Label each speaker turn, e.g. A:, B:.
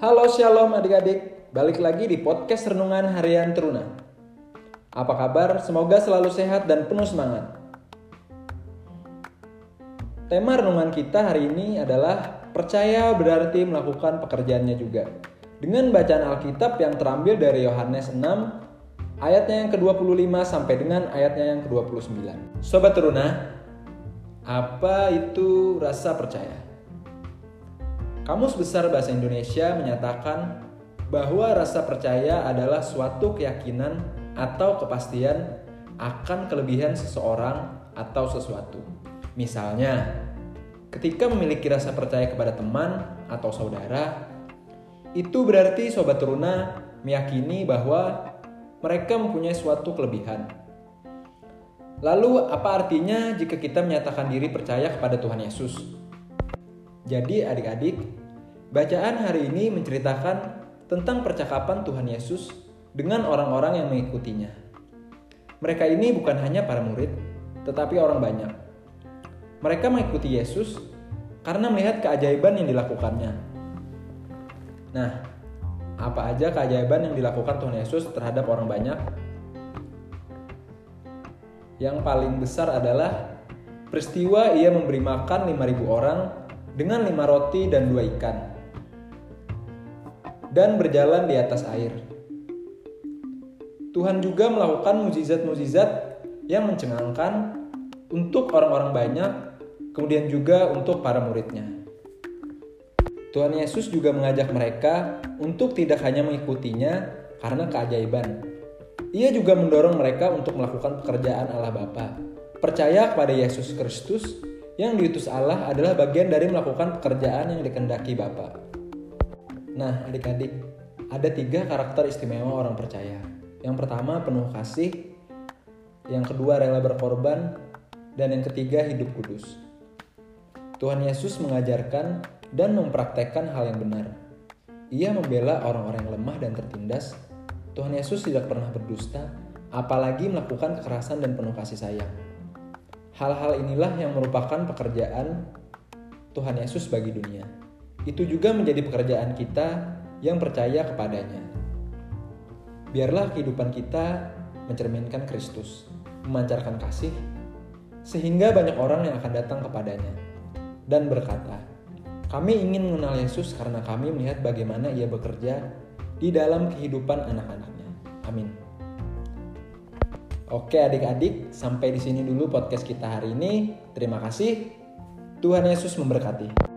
A: Halo Shalom adik-adik, balik lagi di podcast Renungan Harian Teruna. Apa kabar? Semoga selalu sehat dan penuh semangat. Tema renungan kita hari ini adalah percaya berarti melakukan pekerjaannya juga. Dengan bacaan Alkitab yang terambil dari Yohanes 6 ayatnya yang ke-25 sampai dengan ayatnya yang ke-29. Sobat Teruna, apa itu rasa percaya? Kamus Besar Bahasa Indonesia menyatakan bahwa rasa percaya adalah suatu keyakinan atau kepastian akan kelebihan seseorang atau sesuatu. Misalnya, ketika memiliki rasa percaya kepada teman atau saudara, itu berarti sobat teruna meyakini bahwa mereka mempunyai suatu kelebihan. Lalu, apa artinya jika kita menyatakan diri percaya kepada Tuhan Yesus? Jadi, adik-adik, Bacaan hari ini menceritakan tentang percakapan Tuhan Yesus dengan orang-orang yang mengikutinya. Mereka ini bukan hanya para murid, tetapi orang banyak. Mereka mengikuti Yesus karena melihat keajaiban yang dilakukannya. Nah, apa aja keajaiban yang dilakukan Tuhan Yesus terhadap orang banyak? Yang paling besar adalah peristiwa ia memberi makan 5.000 orang dengan lima roti dan dua ikan dan berjalan di atas air. Tuhan juga melakukan mukjizat-mukjizat yang mencengangkan untuk orang-orang banyak, kemudian juga untuk para muridnya. Tuhan Yesus juga mengajak mereka untuk tidak hanya mengikutinya karena keajaiban. Ia juga mendorong mereka untuk melakukan pekerjaan Allah Bapa. Percaya kepada Yesus Kristus yang diutus Allah adalah bagian dari melakukan pekerjaan yang dikendaki Bapa. Nah, adik-adik, ada tiga karakter istimewa orang percaya. Yang pertama, penuh kasih. Yang kedua, rela berkorban. Dan yang ketiga, hidup kudus. Tuhan Yesus mengajarkan dan mempraktekkan hal yang benar. Ia membela orang-orang yang lemah dan tertindas. Tuhan Yesus tidak pernah berdusta, apalagi melakukan kekerasan dan penuh kasih sayang. Hal-hal inilah yang merupakan pekerjaan Tuhan Yesus bagi dunia itu juga menjadi pekerjaan kita yang percaya kepadanya. Biarlah kehidupan kita mencerminkan Kristus, memancarkan kasih, sehingga banyak orang yang akan datang kepadanya dan berkata, "Kami ingin mengenal Yesus karena kami melihat bagaimana Ia bekerja di dalam kehidupan anak-anaknya." Amin. Oke adik-adik, sampai di sini dulu podcast kita hari ini. Terima kasih. Tuhan Yesus memberkati.